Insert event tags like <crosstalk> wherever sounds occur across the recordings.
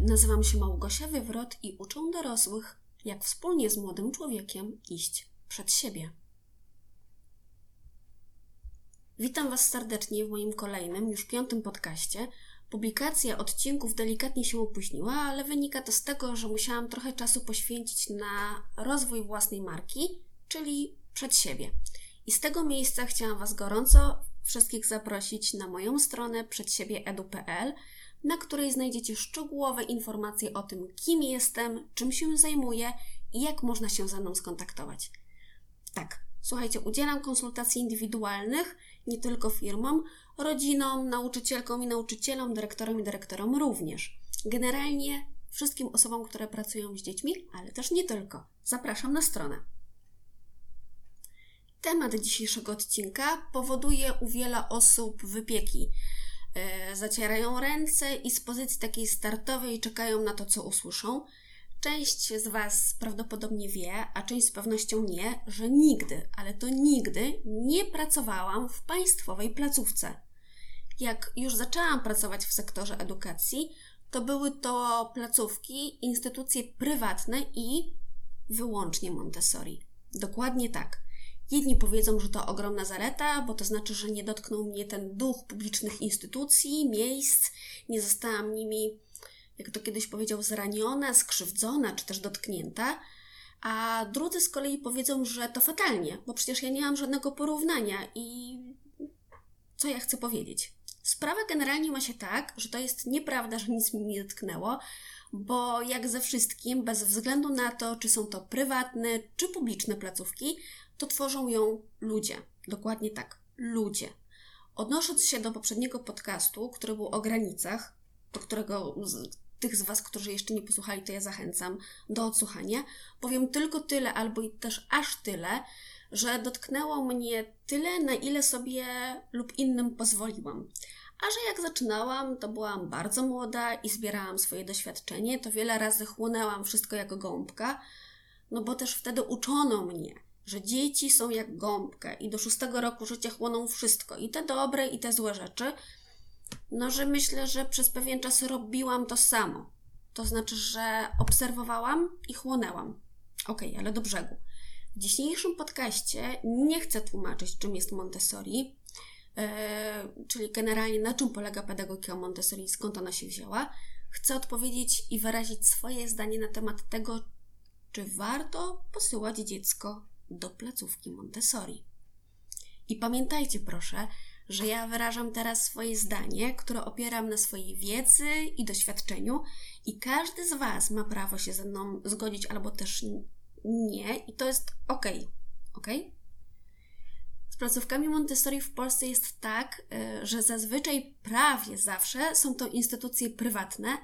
Nazywam się Małgosia Wywrot i uczę dorosłych, jak wspólnie z młodym człowiekiem iść przed siebie. Witam Was serdecznie w moim kolejnym, już piątym podcaście. Publikacja odcinków delikatnie się opóźniła, ale wynika to z tego, że musiałam trochę czasu poświęcić na rozwój własnej marki, czyli przed siebie. I z tego miejsca chciałam Was gorąco wszystkich zaprosić na moją stronę przedsiebieedu.pl, na której znajdziecie szczegółowe informacje o tym, kim jestem, czym się zajmuję i jak można się ze mną skontaktować. Tak, słuchajcie, udzielam konsultacji indywidualnych nie tylko firmom, rodzinom, nauczycielkom i nauczycielom, dyrektorom i dyrektorom również. Generalnie wszystkim osobom, które pracują z dziećmi, ale też nie tylko. Zapraszam na stronę. Temat dzisiejszego odcinka powoduje u wiele osób wypieki. E, zacierają ręce i z pozycji takiej startowej czekają na to, co usłyszą. Część z Was prawdopodobnie wie, a część z pewnością nie, że nigdy, ale to nigdy nie pracowałam w państwowej placówce. Jak już zaczęłam pracować w sektorze edukacji, to były to placówki, instytucje prywatne i wyłącznie Montessori. Dokładnie tak. Jedni powiedzą, że to ogromna zaleta, bo to znaczy, że nie dotknął mnie ten duch publicznych instytucji, miejsc, nie zostałam nimi, jak to kiedyś powiedział, zraniona, skrzywdzona czy też dotknięta. A drudzy z kolei powiedzą, że to fatalnie, bo przecież ja nie mam żadnego porównania i co ja chcę powiedzieć? Sprawa generalnie ma się tak, że to jest nieprawda, że nic mi nie dotknęło, bo jak ze wszystkim, bez względu na to, czy są to prywatne czy publiczne placówki, to tworzą ją ludzie. Dokładnie tak, ludzie. Odnosząc się do poprzedniego podcastu, który był o granicach, do którego z, tych z Was, którzy jeszcze nie posłuchali, to ja zachęcam do odsłuchania, powiem tylko tyle, albo i też aż tyle, że dotknęło mnie tyle, na ile sobie lub innym pozwoliłam. A że jak zaczynałam, to byłam bardzo młoda i zbierałam swoje doświadczenie, to wiele razy chłonęłam wszystko jako gąbka, no bo też wtedy uczono mnie, że dzieci są jak gąbka i do szóstego roku życia chłoną wszystko, i te dobre, i te złe rzeczy. No, że myślę, że przez pewien czas robiłam to samo. To znaczy, że obserwowałam i chłonęłam. Okej, okay, ale do brzegu. W dzisiejszym podcaście nie chcę tłumaczyć, czym jest Montessori, czyli generalnie na czym polega pedagogika Montessori i skąd ona się wzięła. Chcę odpowiedzieć i wyrazić swoje zdanie na temat tego, czy warto posyłać dziecko do placówki Montessori. I pamiętajcie proszę, że ja wyrażam teraz swoje zdanie, które opieram na swojej wiedzy i doświadczeniu, i każdy z Was ma prawo się ze mną zgodzić albo też nie, i to jest ok. Ok? Placówkami Montessori w Polsce jest tak, y, że zazwyczaj prawie zawsze są to instytucje prywatne.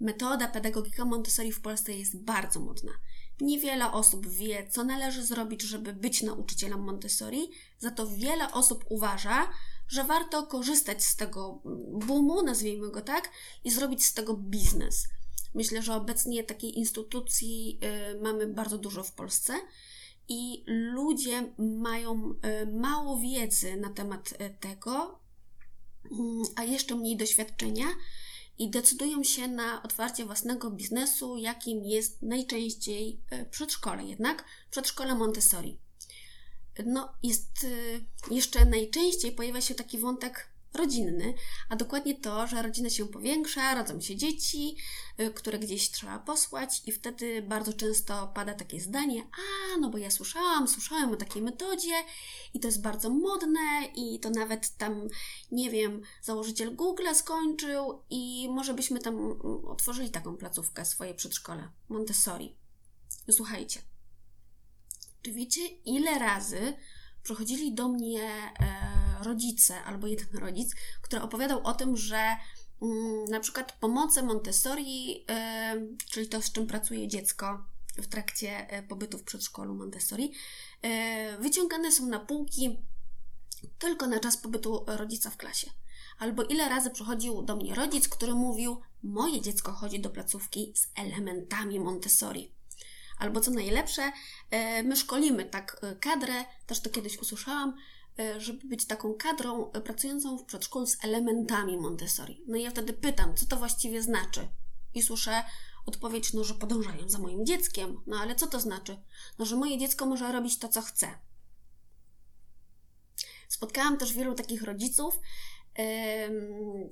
Metoda pedagogika Montessori w Polsce jest bardzo modna. Niewiele osób wie, co należy zrobić, żeby być nauczycielem Montessori, za to wiele osób uważa, że warto korzystać z tego boomu, nazwijmy go tak, i zrobić z tego biznes. Myślę, że obecnie takiej instytucji y, mamy bardzo dużo w Polsce i ludzie mają y, mało wiedzy na temat y, tego, mm, a jeszcze mniej doświadczenia i decydują się na otwarcie własnego biznesu, jakim jest najczęściej e, przedszkole, jednak przedszkole Montessori. No, jest e, jeszcze najczęściej pojawia się taki wątek rodzinny, a dokładnie to, że rodzina się powiększa, rodzą się dzieci, y, które gdzieś trzeba posłać i wtedy bardzo często pada takie zdanie, a no bo ja słyszałam, słyszałem o takiej metodzie i to jest bardzo modne i to nawet tam, nie wiem, założyciel Google skończył i może byśmy tam mm, otworzyli taką placówkę, swoje przedszkole, Montessori. Słuchajcie, czy wiecie ile razy przychodzili do mnie e, rodzice albo jeden <laughs> rodzic, który opowiadał o tym, że mm, na przykład pomoce Montessori, czyli to, z czym pracuje dziecko w trakcie e, pobytu w przedszkolu Montessori, e, wyciągane są na półki tylko na czas pobytu rodzica w klasie. Albo ile razy przychodził do mnie rodzic, który mówił: Moje dziecko chodzi do placówki z elementami Montessori. Albo co najlepsze, e, my szkolimy tak kadrę, też to kiedyś usłyszałam, E, żeby być taką kadrą pracującą w przedszkolu z elementami Montessori. No i ja wtedy pytam, co to właściwie znaczy? I słyszę odpowiedź, no, że podążają za moim dzieckiem. No ale co to znaczy? No, że moje dziecko może robić to, co chce. Spotkałam też wielu takich rodziców yy,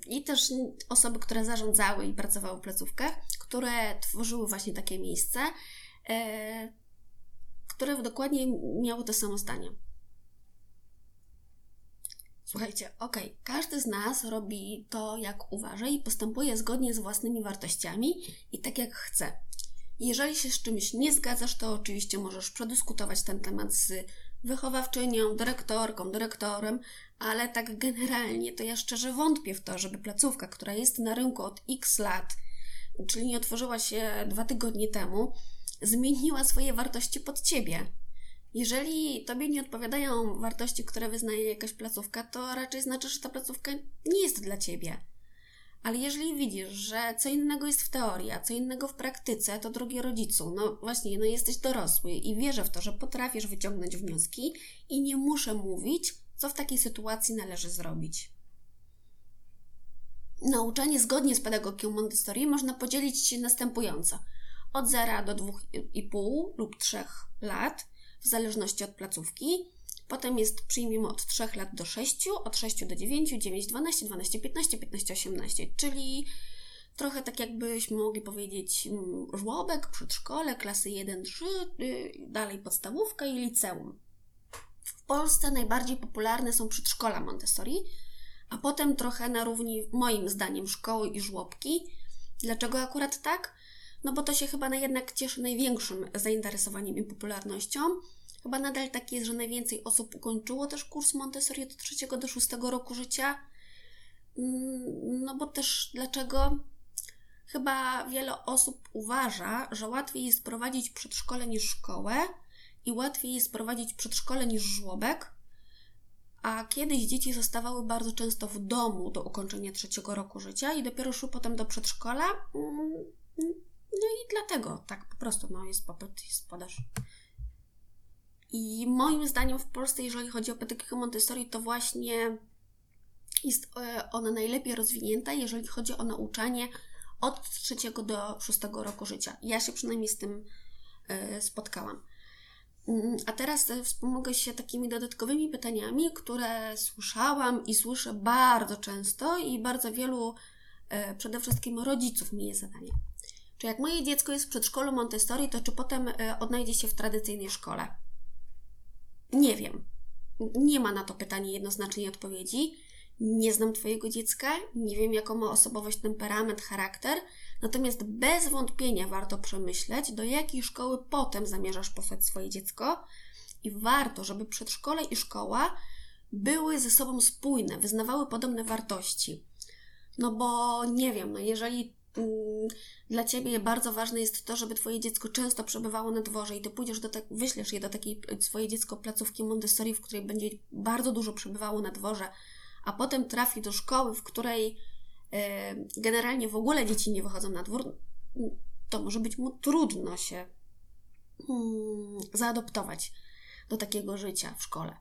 i też osoby, które zarządzały i pracowały w placówkach, które tworzyły właśnie takie miejsce, które dokładnie miały to samo zdanie. Słuchajcie, okej, każdy z nas robi to, jak uważa i postępuje zgodnie z własnymi wartościami i tak, jak chce. Jeżeli się z czymś nie zgadzasz, to oczywiście możesz przedyskutować ten temat z wychowawczynią, dyrektorką, dyrektorem, ale tak generalnie to ja szczerze wątpię w to, żeby placówka, która jest na rynku od x lat, czyli nie otworzyła się dwa tygodnie temu, zmieniła swoje wartości pod ciebie. Jeżeli tobie nie odpowiadają wartości, które wyznaje jakaś placówka, to raczej znaczy, że ta placówka nie jest dla ciebie. Ale jeżeli widzisz, że co innego jest w teorii, a co innego w praktyce, to drogi rodzicu, no właśnie, no jesteś dorosły i wierzę w to, że potrafisz wyciągnąć wnioski i nie muszę mówić, co w takiej sytuacji należy zrobić. Nauczanie zgodnie z pedagogiką Montessori można podzielić się następująco. Od 0 do 2,5 lub 3 lat, w zależności od placówki. Potem jest, przyjmijmy, od 3 lat do 6, od 6 do 9, 9, 12, 12, 15, 15, 18, czyli trochę tak jakbyśmy mogli powiedzieć mm, żłobek, przedszkole, klasy 1, 3, y, dalej podstawówka i liceum. W Polsce najbardziej popularne są przedszkola Montessori, a potem trochę na równi, moim zdaniem, szkoły i żłobki. Dlaczego akurat tak? No bo to się chyba jednak cieszy największym zainteresowaniem i popularnością. Chyba nadal tak jest, że najwięcej osób ukończyło też kurs Montessori od trzeciego do szóstego roku życia. Mm, no bo też dlaczego? Chyba wiele osób uważa, że łatwiej jest prowadzić przedszkole niż szkołę i łatwiej jest prowadzić przedszkole niż żłobek, a kiedyś dzieci zostawały bardzo często w domu do ukończenia trzeciego roku życia i dopiero szły potem do przedszkola. No i dlatego tak po prostu no, jest popyt, jest podaż. I moim zdaniem w Polsce, jeżeli chodzi o pedagogikę Montessori, to właśnie jest e, ona najlepiej rozwinięta, jeżeli chodzi o nauczanie od trzeciego do szóstego roku życia. Ja się przynajmniej z tym e, spotkałam. Mm, a teraz e, wspomogę się takimi dodatkowymi pytaniami, które słyszałam i słyszę bardzo często i bardzo wielu, przede wszystkim rodziców mi je zadanie. Czy jak moje dziecko jest w przedszkolu Montessori, to czy potem e, odnajdzie się w tradycyjnej szkole? Nie wiem. Nie ma na to pytanie jednoznacznej odpowiedzi. Nie znam Twojego dziecka, nie wiem, jaką ma osobowość, temperament, charakter, natomiast bez wątpienia warto przemyśleć, do jakiej szkoły potem zamierzasz posłać swoje dziecko i warto, żeby przedszkole i szkoła były ze sobą spójne, wyznawały podobne wartości. No bo nie wiem, no jeżeli dla ciebie bardzo ważne jest to, żeby twoje dziecko często przebywało na dworze i ty pójdziesz do tak, wyślesz je do takiej swoje dziecko placówki Montessori, w której będzie bardzo dużo przebywało na dworze, a potem trafi do szkoły, w której e, generalnie w ogóle dzieci nie wychodzą na dwór, to może być mu trudno się hmm, zaadoptować do takiego życia w szkole.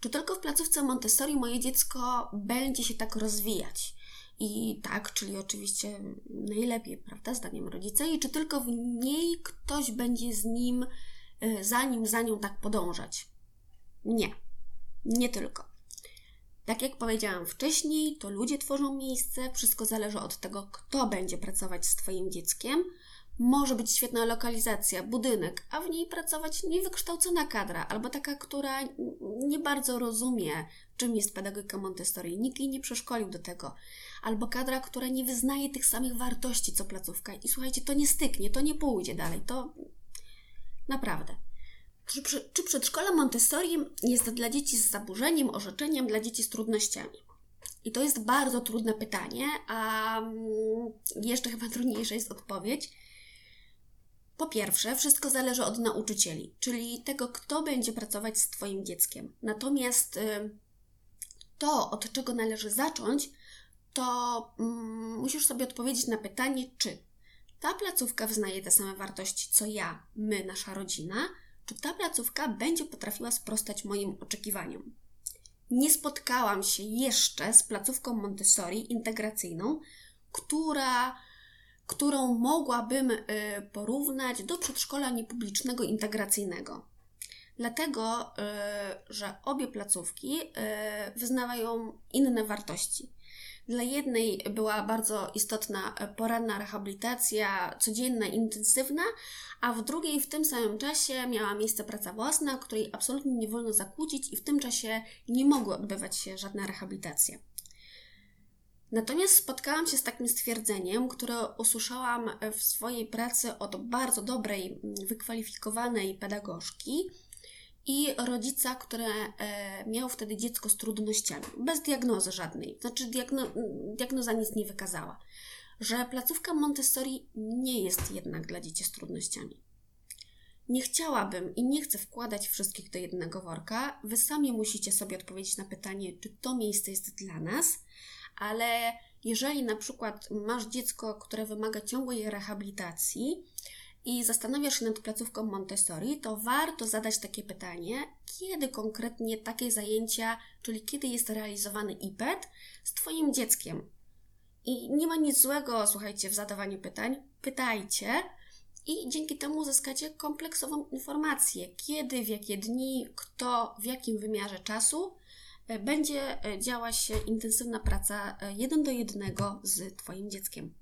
Czy tylko w placówce Montessori moje dziecko będzie się tak rozwijać? I tak, czyli oczywiście najlepiej, prawda, zdaniem rodzica, i czy tylko w niej ktoś będzie z nim, y, za nim, za nią tak podążać? Nie, nie tylko. Tak jak powiedziałam wcześniej, to ludzie tworzą miejsce, wszystko zależy od tego, kto będzie pracować z Twoim dzieckiem. Może być świetna lokalizacja, budynek, a w niej pracować niewykształcona kadra, albo taka, która nie bardzo rozumie, czym jest pedagogika Montessori. Nikt jej nie przeszkolił do tego albo kadra, która nie wyznaje tych samych wartości co placówka. I słuchajcie, to nie styknie, to nie pójdzie dalej, to naprawdę. Czy, czy przedszkole Montessori jest dla dzieci z zaburzeniem, orzeczeniem, dla dzieci z trudnościami? I to jest bardzo trudne pytanie, a mm, jeszcze chyba trudniejsza jest odpowiedź. Po pierwsze, wszystko zależy od nauczycieli, czyli tego, kto będzie pracować z Twoim dzieckiem. Natomiast y, to, od czego należy zacząć, to mm, musisz sobie odpowiedzieć na pytanie, czy ta placówka wyznaje te same wartości, co ja, my, nasza rodzina, czy ta placówka będzie potrafiła sprostać moim oczekiwaniom. Nie spotkałam się jeszcze z placówką Montessori integracyjną, która którą mogłabym y, porównać do przedszkola niepublicznego integracyjnego. Dlatego, y, że obie placówki y, wyznawają inne wartości. Dla jednej była bardzo istotna poranna rehabilitacja, codzienna, intensywna, a w drugiej w tym samym czasie miała miejsce praca własna, której absolutnie nie wolno zakłócić i w tym czasie nie mogły odbywać się żadne rehabilitacje. Natomiast spotkałam się z takim stwierdzeniem, które usłyszałam w swojej pracy od bardzo dobrej, wykwalifikowanej pedagogzki i rodzica, który e, miał wtedy dziecko z trudnościami, bez diagnozy żadnej. Znaczy, diagno, diagnoza nic nie wykazała, że placówka Montessori nie jest jednak dla dzieci z trudnościami. Nie chciałabym i nie chcę wkładać wszystkich do jednego worka. Wy sami musicie sobie odpowiedzieć na pytanie, czy to miejsce jest dla nas ale jeżeli na przykład masz dziecko, które wymaga ciągłej rehabilitacji i zastanawiasz się nad placówką Montessori, to warto zadać takie pytanie, kiedy konkretnie takie zajęcia, czyli kiedy jest realizowany IPED z Twoim dzieckiem. I nie ma nic złego, słuchajcie, w zadawaniu pytań. Pytajcie, i dzięki temu uzyskacie kompleksową informację, kiedy, w jakie dni, kto, w jakim wymiarze czasu E, będzie e, działać intensywna praca e, jeden do jednego z Twoim dzieckiem.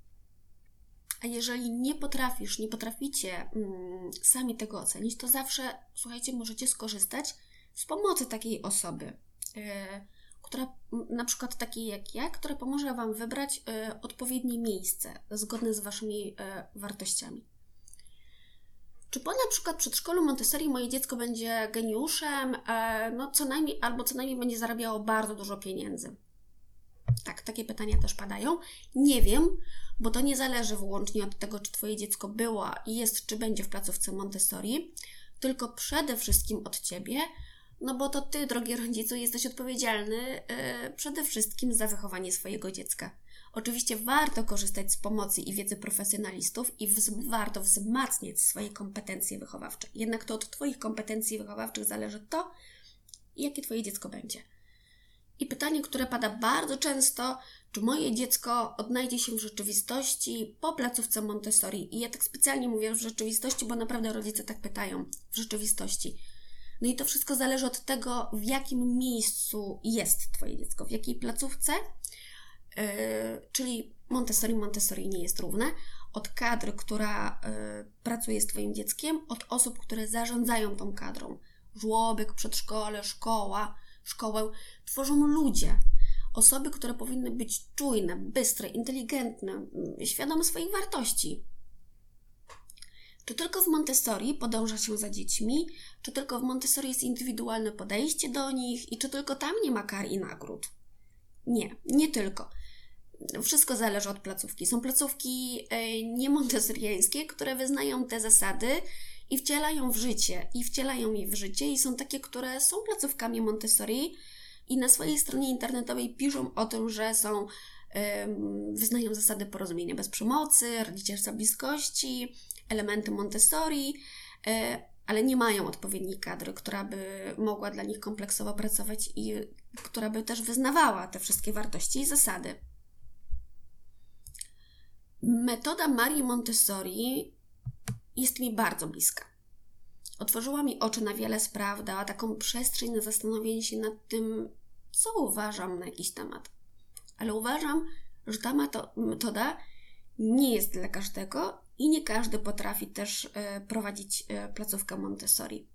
A jeżeli nie potrafisz, nie potraficie mm, sami tego ocenić, to zawsze, słuchajcie, możecie skorzystać z pomocy takiej osoby, która, na przykład takiej jak ja, która pomoże Wam wybrać odpowiednie miejsce zgodne z Waszymi wartościami. Czy po na przykład przedszkolu Montessori moje dziecko będzie geniuszem, e, no co najmniej, albo co najmniej będzie zarabiało bardzo dużo pieniędzy? Tak, takie pytania też padają. Nie wiem, bo to nie zależy wyłącznie od tego, czy Twoje dziecko było i jest, czy będzie w placówce Montessori, tylko przede wszystkim od Ciebie, no bo to Ty, drogi rodzicu, jesteś odpowiedzialny yy, przede wszystkim za wychowanie swojego dziecka. Oczywiście warto korzystać z pomocy i wiedzy profesjonalistów i wz warto wzmacniać swoje kompetencje wychowawcze. Jednak to od Twoich kompetencji wychowawczych zależy to, jakie Twoje dziecko będzie. I pytanie, które pada bardzo często, czy moje dziecko odnajdzie się w rzeczywistości po placówce Montessori? I ja tak specjalnie mówię w rzeczywistości, bo naprawdę rodzice tak pytają w rzeczywistości. No i to wszystko zależy od tego, w jakim miejscu jest Twoje dziecko, w jakiej placówce czyli Montessori Montessori nie jest równe, od kadry, która yy, pracuje z Twoim dzieckiem, od osób, które zarządzają tą kadrą. Żłobek, przedszkole, szkoła, szkołę tworzą ludzie. Osoby, które powinny być czujne, bystre, inteligentne, mm, świadome swoich wartości. Czy tylko w Montessori podąża się za dziećmi, czy tylko w Montessori jest indywidualne podejście do nich i czy tylko tam nie ma kar i nagród? Nie, nie tylko. Wszystko zależy od placówki. Są placówki e, niemontessoriańskie, które wyznają te zasady i wcielają w życie, i wcielają je w życie, i są takie, które są placówkami Montessori i na swojej stronie internetowej piszą o tym, że są wyznają zasady porozumienia bez przemocy, rodzicielstwa bliskości, elementy Montessori, e, ale nie mają odpowiedniej kadry, która by mogła dla nich kompleksowo pracować i która by też wyznawała te wszystkie wartości i zasady. Metoda Marii Montessori jest mi bardzo bliska. Otworzyła mi oczy na wiele spraw, dała taką przestrzeń na zastanowienie się nad tym, co uważam na jakiś temat. Ale uważam, że ta metoda nie jest dla każdego i nie każdy potrafi też e, prowadzić e, placówkę Montessori.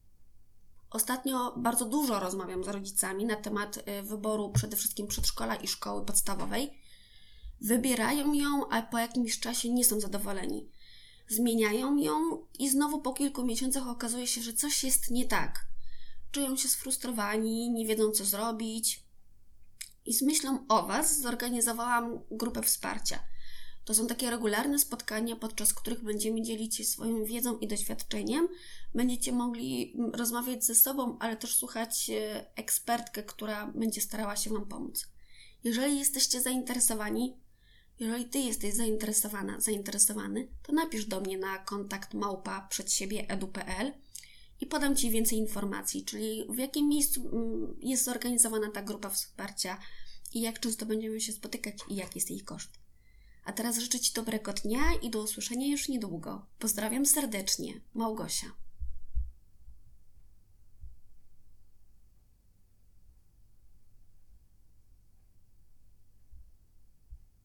Ostatnio bardzo dużo rozmawiam z rodzicami na temat e, wyboru przede wszystkim przedszkola i szkoły podstawowej Wybierają ją, a po jakimś czasie nie są zadowoleni. Zmieniają ją i znowu po kilku miesiącach okazuje się, że coś jest nie tak. Czują się sfrustrowani, nie wiedzą co zrobić. I z myślą o Was zorganizowałam grupę wsparcia. To są takie regularne spotkania, podczas których będziemy dzielić się swoją wiedzą i doświadczeniem. Będziecie mogli rozmawiać ze sobą, ale też słuchać e, ekspertkę, która będzie starała się Wam pomóc. Jeżeli jesteście zainteresowani, jeżeli Ty jesteś zainteresowana, zainteresowany, to napisz do mnie na kontakt małpa przed siebie edu.pl i podam Ci więcej informacji, czyli w jakim miejscu mm, jest zorganizowana ta grupa wsparcia i jak często będziemy się spotykać i jaki jest jej koszt. A teraz życzę Ci dobrego dnia i do usłyszenia już niedługo. Pozdrawiam serdecznie. Małgosia.